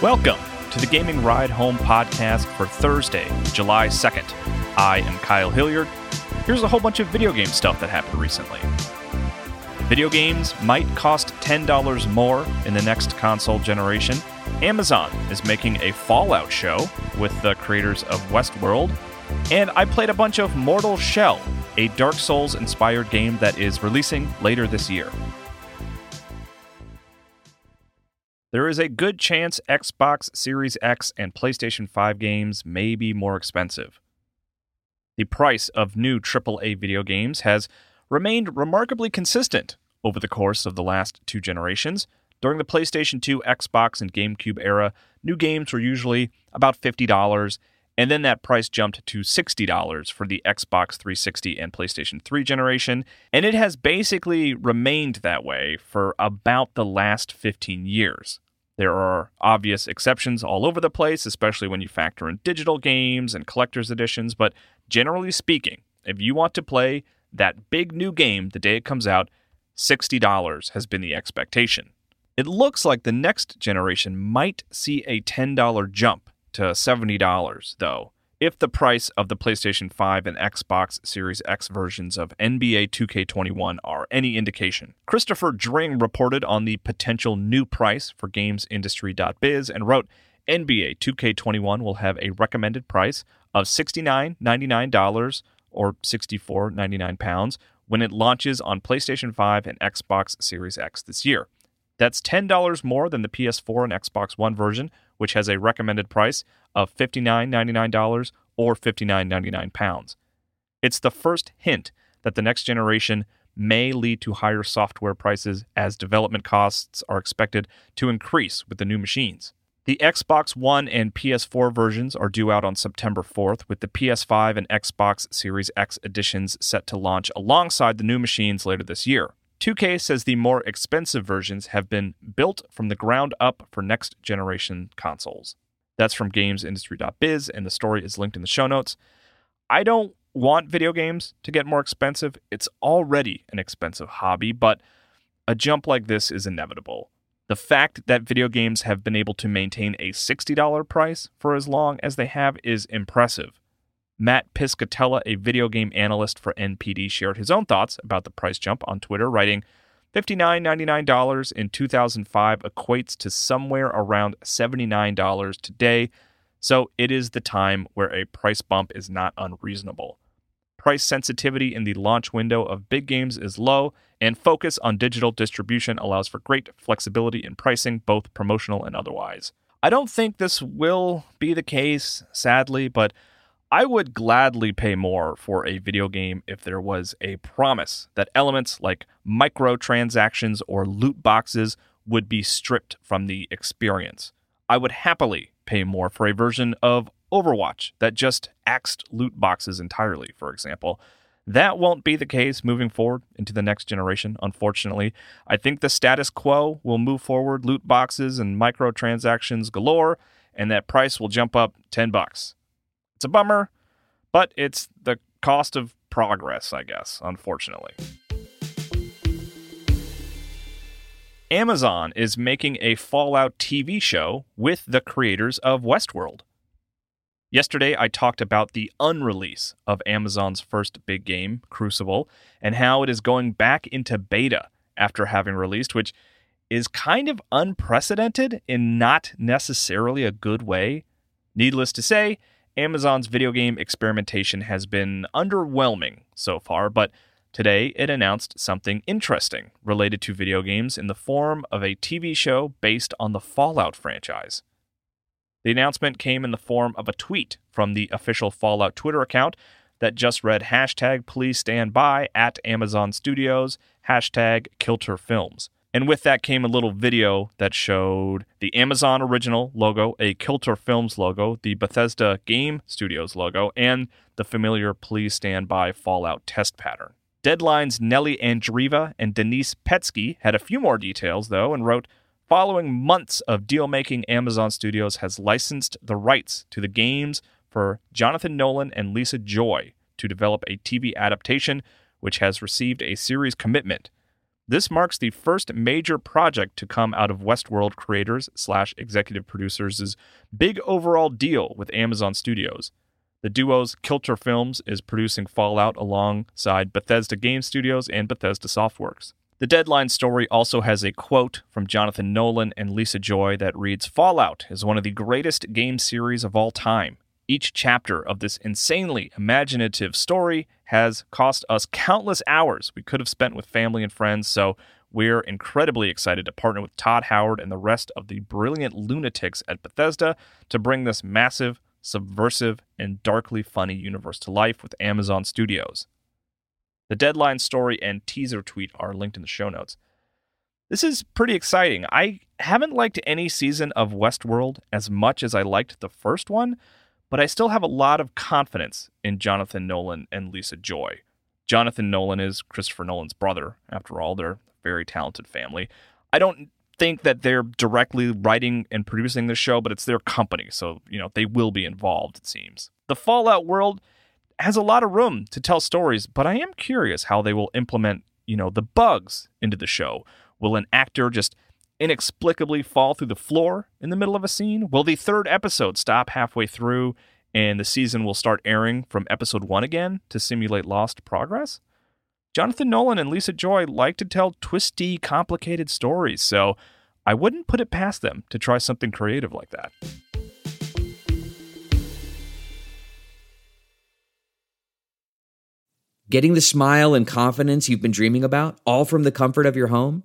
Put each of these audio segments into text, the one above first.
Welcome to the Gaming Ride Home podcast for Thursday, July 2nd. I am Kyle Hilliard. Here's a whole bunch of video game stuff that happened recently. Video games might cost $10 more in the next console generation. Amazon is making a Fallout show with the creators of Westworld. And I played a bunch of Mortal Shell, a Dark Souls inspired game that is releasing later this year. There is a good chance Xbox Series X and PlayStation 5 games may be more expensive. The price of new AAA video games has remained remarkably consistent over the course of the last two generations. During the PlayStation 2, Xbox, and GameCube era, new games were usually about $50, and then that price jumped to $60 for the Xbox 360 and PlayStation 3 generation, and it has basically remained that way for about the last 15 years. There are obvious exceptions all over the place, especially when you factor in digital games and collector's editions, but generally speaking, if you want to play that big new game the day it comes out, $60 has been the expectation. It looks like the next generation might see a $10 jump to $70, though, if the price of the PlayStation 5 and Xbox Series X versions of NBA 2K21 are any indication. Christopher Dring reported on the potential new price for GamesIndustry.biz and wrote NBA 2K21 will have a recommended price of $69.99 or $64.99 pounds when it launches on PlayStation 5 and Xbox Series X this year. That's $10 more than the PS4 and Xbox One version, which has a recommended price of $59.99 or $59.99 pounds. It's the first hint that the next generation may lead to higher software prices as development costs are expected to increase with the new machines. The Xbox One and PS4 versions are due out on September 4th, with the PS5 and Xbox Series X editions set to launch alongside the new machines later this year. 2K says the more expensive versions have been built from the ground up for next generation consoles. That's from gamesindustry.biz, and the story is linked in the show notes. I don't want video games to get more expensive. It's already an expensive hobby, but a jump like this is inevitable. The fact that video games have been able to maintain a $60 price for as long as they have is impressive. Mat Piscatella, a video game analyst for NPD, shared his own thoughts about the price jump on Twitter, writing, $59.99 in 2005 equates to somewhere around $79 today, so it is the time where a price bump is not unreasonable. Price sensitivity in the launch window of big games is low, and focus on digital distribution allows for great flexibility in pricing, both promotional and otherwise. I don't think this will be the case, sadly, but I would gladly pay more for a video game if there was a promise that elements like microtransactions or loot boxes would be stripped from the experience. I would happily pay more for a version of Overwatch that just axed loot boxes entirely, for example. That won't be the case moving forward into the next generation, unfortunately. I think the status quo will move forward loot boxes and microtransactions galore, and that price will jump up 10 bucks. It's a bummer, but it's the cost of progress, I guess, unfortunately. Amazon is making a Fallout TV show with the creators of Westworld. Yesterday, I talked about the unrelease of Amazon's first big game, Crucible, and how it is going back into beta after having released, which is kind of unprecedented in not necessarily a good way. Needless to say, Amazon's video game experimentation has been underwhelming so far, but today it announced something interesting related to video games in the form of a TV show based on the Fallout franchise. The announcement came in the form of a tweet from the official Fallout Twitter account that just read hashtag please stand by at Amazon Studios, hashtag Kilter Films. And with that came a little video that showed the Amazon original logo, a Kilter Films logo, the Bethesda Game Studios logo, and the familiar Please Stand By Fallout test pattern. Deadline's Nellie Andreeva and Denise Petski had a few more details, though, and wrote Following months of deal making, Amazon Studios has licensed the rights to the games for Jonathan Nolan and Lisa Joy to develop a TV adaptation, which has received a series commitment. This marks the first major project to come out of Westworld creators slash executive producers' big overall deal with Amazon Studios. The duo's Kilter Films is producing Fallout alongside Bethesda Game Studios and Bethesda Softworks. The Deadline story also has a quote from Jonathan Nolan and Lisa Joy that reads Fallout is one of the greatest game series of all time. Each chapter of this insanely imaginative story has cost us countless hours we could have spent with family and friends, so we're incredibly excited to partner with Todd Howard and the rest of the brilliant lunatics at Bethesda to bring this massive, subversive, and darkly funny universe to life with Amazon Studios. The deadline story and teaser tweet are linked in the show notes. This is pretty exciting. I haven't liked any season of Westworld as much as I liked the first one, but I still have a lot of confidence in Jonathan Nolan and Lisa Joy. Jonathan Nolan is Christopher Nolan's brother, after all, they're a very talented family. I don't think that they're directly writing and producing the show, but it's their company, so you know they will be involved. It seems the Fallout world has a lot of room to tell stories, but I am curious how they will implement you know the bugs into the show. Will an actor just inexplicably fall through the floor in the middle of a scene? Will the third episode stop halfway through and the season will start airing from episode one again to simulate lost progress? Jonathan Nolan and Lisa Joy like to tell twisty, complicated stories, so I wouldn't put it past them to try something creative like that. Getting the smile and confidence you've been dreaming about, all from the comfort of your home?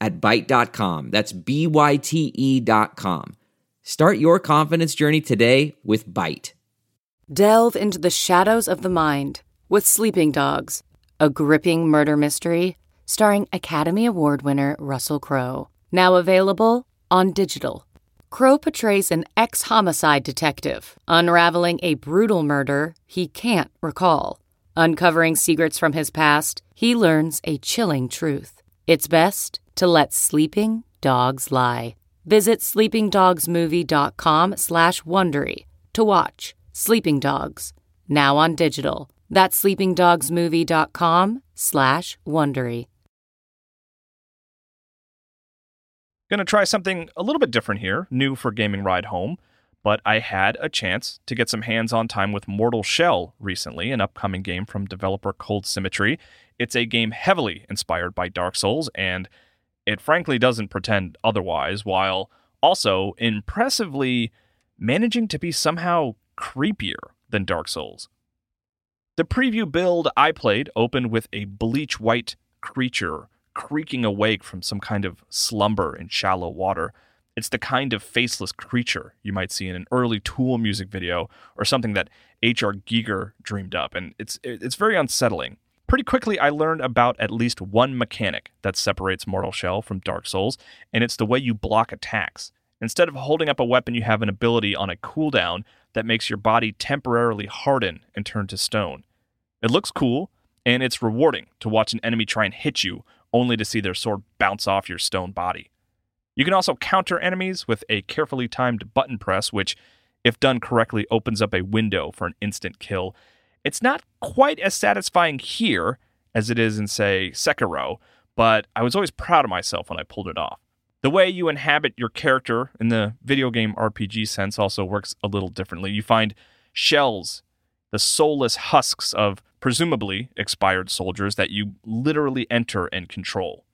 at Byte.com. That's B Y T E.com. Start your confidence journey today with Byte. Delve into the shadows of the mind with Sleeping Dogs, a gripping murder mystery starring Academy Award winner Russell Crowe. Now available on digital. Crowe portrays an ex homicide detective unraveling a brutal murder he can't recall. Uncovering secrets from his past, he learns a chilling truth. It's best to let sleeping dogs lie. Visit sleepingdogsmovie.com slash Wondery to watch Sleeping Dogs, now on digital. That's sleepingdogsmovie.com slash Wondery. Gonna try something a little bit different here, new for Gaming Ride Home, but I had a chance to get some hands on time with Mortal Shell recently, an upcoming game from developer Cold Symmetry. It's a game heavily inspired by Dark Souls and it frankly doesn't pretend otherwise, while also impressively managing to be somehow creepier than Dark Souls. The preview build I played opened with a bleach white creature creaking awake from some kind of slumber in shallow water. It's the kind of faceless creature you might see in an early Tool music video or something that H.R. Giger dreamed up, and it's it's very unsettling. Pretty quickly, I learned about at least one mechanic that separates Mortal Shell from Dark Souls, and it's the way you block attacks. Instead of holding up a weapon, you have an ability on a cooldown that makes your body temporarily harden and turn to stone. It looks cool, and it's rewarding to watch an enemy try and hit you, only to see their sword bounce off your stone body. You can also counter enemies with a carefully timed button press, which, if done correctly, opens up a window for an instant kill it's not quite as satisfying here as it is in, say, Sekiro, but I was always proud of myself when I pulled it off. The way you inhabit your character in the video game RPG sense also works a little differently. You find shells, the soulless husks of presumably expired soldiers that you literally enter and control.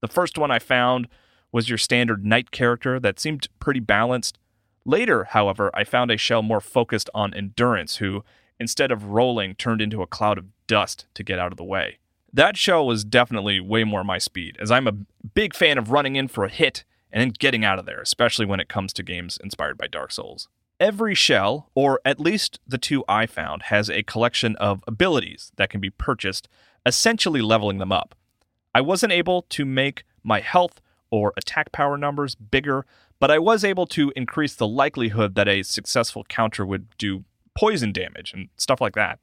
The first one I found was your standard knight character that seemed pretty balanced. Later, however, I found a shell more focused on endurance, who, instead of rolling, turned into a cloud of dust to get out of the way. That shell was definitely way more my speed, as I'm a big fan of running in for a hit and then getting out of there, especially when it comes to games inspired by Dark Souls. Every shell, or at least the two I found, has a collection of abilities that can be purchased, essentially leveling them up. I wasn't able to make my health or attack power numbers bigger, but I was able to increase the likelihood that a successful counter would do poison damage and stuff like that.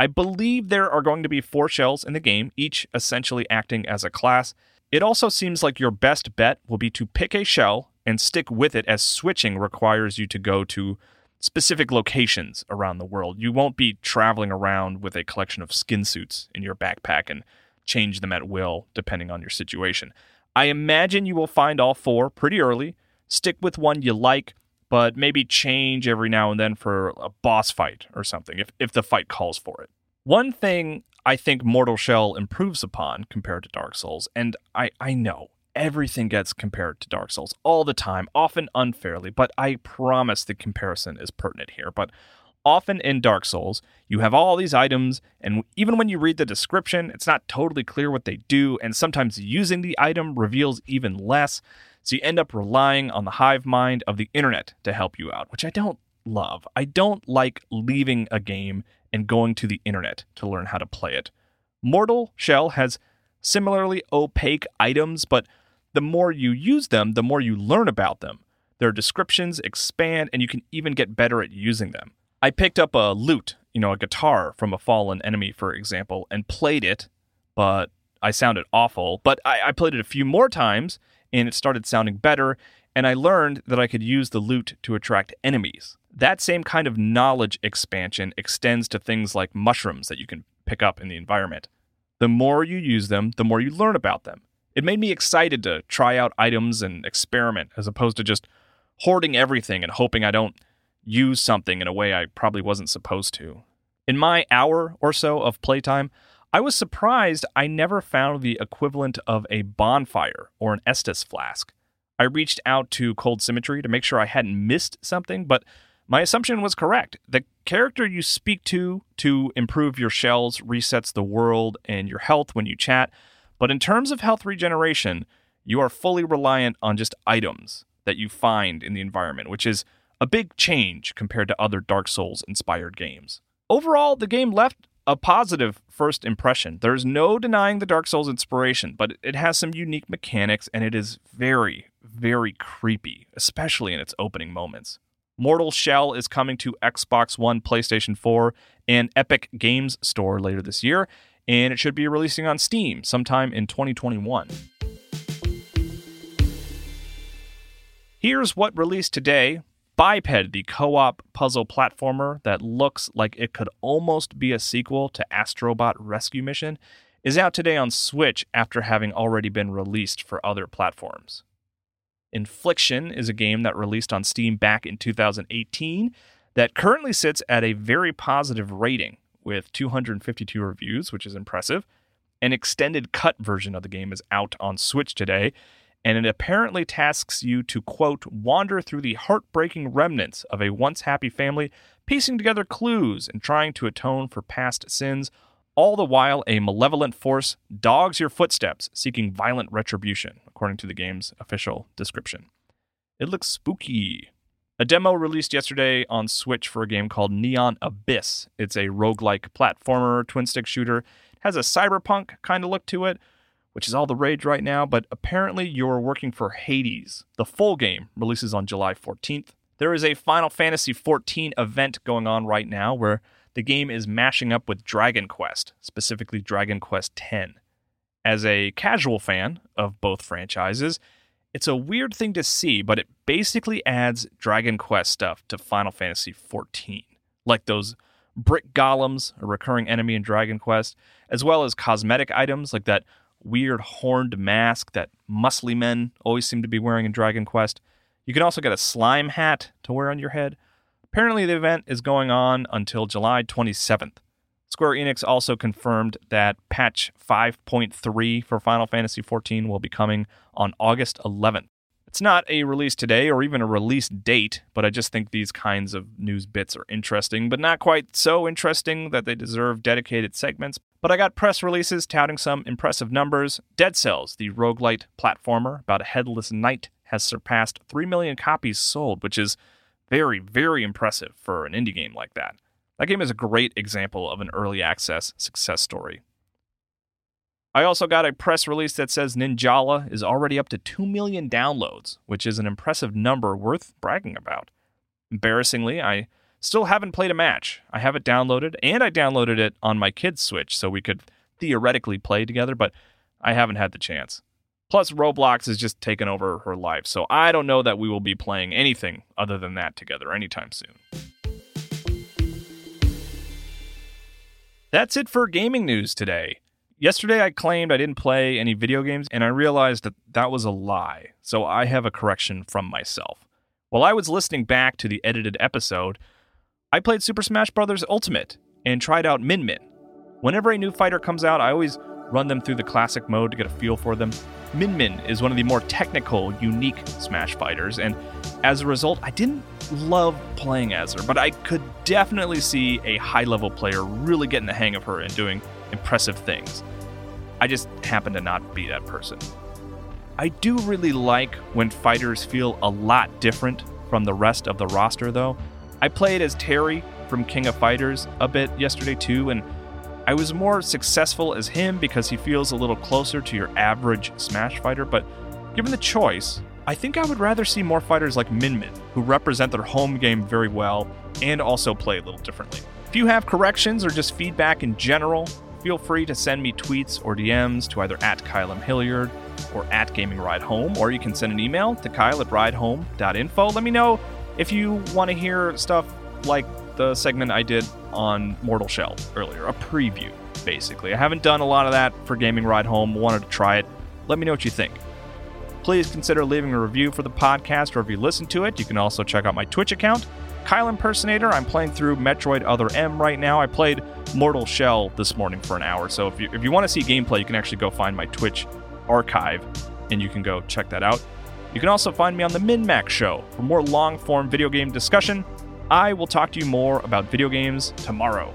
I believe there are going to be four shells in the game, each essentially acting as a class. It also seems like your best bet will be to pick a shell and stick with it as switching requires you to go to specific locations around the world. You won't be traveling around with a collection of skin suits in your backpack and change them at will depending on your situation. I imagine you will find all four pretty early, stick with one you like, but maybe change every now and then for a boss fight or something if, if the fight calls for it. One thing I think Mortal Shell improves upon compared to Dark Souls, and I, I know everything gets compared to Dark Souls all the time, often unfairly, but I promise the comparison is pertinent here. But often in Dark Souls, you have all these items, and even when you read the description, it's not totally clear what they do, and sometimes using the item reveals even less. So you end up relying on the hive mind of the internet to help you out, which I don't love. I don't like leaving a game and going to the internet to learn how to play it. Mortal Shell has similarly opaque items, but the more you use them, the more you learn about them. Their descriptions expand, and you can even get better at using them. I picked up a lute, you know, a guitar from a fallen enemy, for example, and played it, but I sounded awful. But I, I played it a few more times, and it started sounding better, and I learned that I could use the lute to attract enemies. That same kind of knowledge expansion extends to things like mushrooms that you can pick up in the environment. The more you use them, the more you learn about them. It made me excited to try out items and experiment as opposed to just hoarding everything and hoping I don't use something in a way I probably wasn't supposed to. In my hour or so of playtime, I was surprised I never found the equivalent of a bonfire or an Estus flask. I reached out to Cold Symmetry to make sure I hadn't missed something, but my assumption was correct. The character you speak to to improve your shells resets the world and your health when you chat, but in terms of health regeneration, you are fully reliant on just items that you find in the environment, which is a big change compared to other Dark Souls inspired games. Overall, the game left a positive first impression. There's no denying the Dark Souls inspiration, but it has some unique mechanics and it is very, very creepy, especially in its opening moments. Mortal Shell is coming to Xbox One, PlayStation 4, and Epic Games Store later this year, and it should be releasing on Steam sometime in 2021. Here's what released today Biped, the co op puzzle platformer that looks like it could almost be a sequel to Astrobot Rescue Mission, is out today on Switch after having already been released for other platforms. Infliction is a game that released on Steam back in 2018 that currently sits at a very positive rating with 252 reviews, which is impressive. An extended cut version of the game is out on Switch today, and it apparently tasks you to, quote, wander through the heartbreaking remnants of a once happy family, piecing together clues and trying to atone for past sins, all the while a malevolent force dogs your footsteps, seeking violent retribution, according to the game's official description. It looks spooky. A demo released yesterday on Switch for a game called Neon Abyss. It's a roguelike platformer, twin stick shooter. It has a cyberpunk kind of look to it, which is all the rage right now, but apparently you're working for Hades. The full game releases on July 14th. There is a Final Fantasy XIV event going on right now where the game is mashing up with Dragon Quest, specifically Dragon Quest X. As a casual fan of both franchises, it's a weird thing to see, but it basically adds Dragon Quest stuff to Final Fantasy XIV, like those brick golems, a recurring enemy in Dragon Quest, as well as cosmetic items like that weird horned mask that muscly men always seem to be wearing in Dragon Quest. You can also get a slime hat to wear on your head. Apparently, the event is going on until July 27th. Square Enix also confirmed that patch 5.3 for Final Fantasy XIV will be coming on August 11th. It's not a release today or even a release date, but I just think these kinds of news bits are interesting, but not quite so interesting that they deserve dedicated segments. But I got press releases touting some impressive numbers. Dead Cells, the roguelite platformer about a headless knight, has surpassed 3 million copies sold, which is very, very impressive for an indie game like that. That game is a great example of an early access success story. I also got a press release that says Ninjala is already up to 2 million downloads, which is an impressive number worth bragging about. Embarrassingly, I still haven't played a match. I have it downloaded, and I downloaded it on my kid's Switch so we could theoretically play together, but I haven't had the chance. Plus, Roblox has just taken over her life, so I don't know that we will be playing anything other than that together anytime soon. That's it for gaming news today. Yesterday, I claimed I didn't play any video games, and I realized that that was a lie, so I have a correction from myself. While I was listening back to the edited episode, I played Super Smash Bros. Ultimate and tried out Min Min. Whenever a new fighter comes out, I always run them through the classic mode to get a feel for them. Min Min is one of the more technical, unique Smash fighters, and as a result, I didn't love playing as her, but I could definitely see a high level player really getting the hang of her and doing impressive things. I just happen to not be that person. I do really like when fighters feel a lot different from the rest of the roster, though. I played as Terry from King of Fighters a bit yesterday, too, and I was more successful as him because he feels a little closer to your average Smash fighter, but given the choice, I think I would rather see more fighters like Min Min, who represent their home game very well and also play a little differently. If you have corrections or just feedback in general, feel free to send me tweets or DMs to either at Kyle M. Hilliard or at Gaming Ride Home, or you can send an email to Kyle at ridehome.info. Let me know if you want to hear stuff like the segment I did on Mortal Shell earlier, a preview, basically. I haven't done a lot of that for Gaming Ride Home, wanted to try it. Let me know what you think. Please consider leaving a review for the podcast, or if you listen to it, you can also check out my Twitch account Kyle Impersonator. I'm playing through Metroid Other M right now. I played Mortal Shell this morning for an hour. So if you, if you want to see gameplay, you can actually go find my Twitch archive and you can go check that out. You can also find me on the MinMax Show for more long form video game discussion. I will talk to you more about video games tomorrow.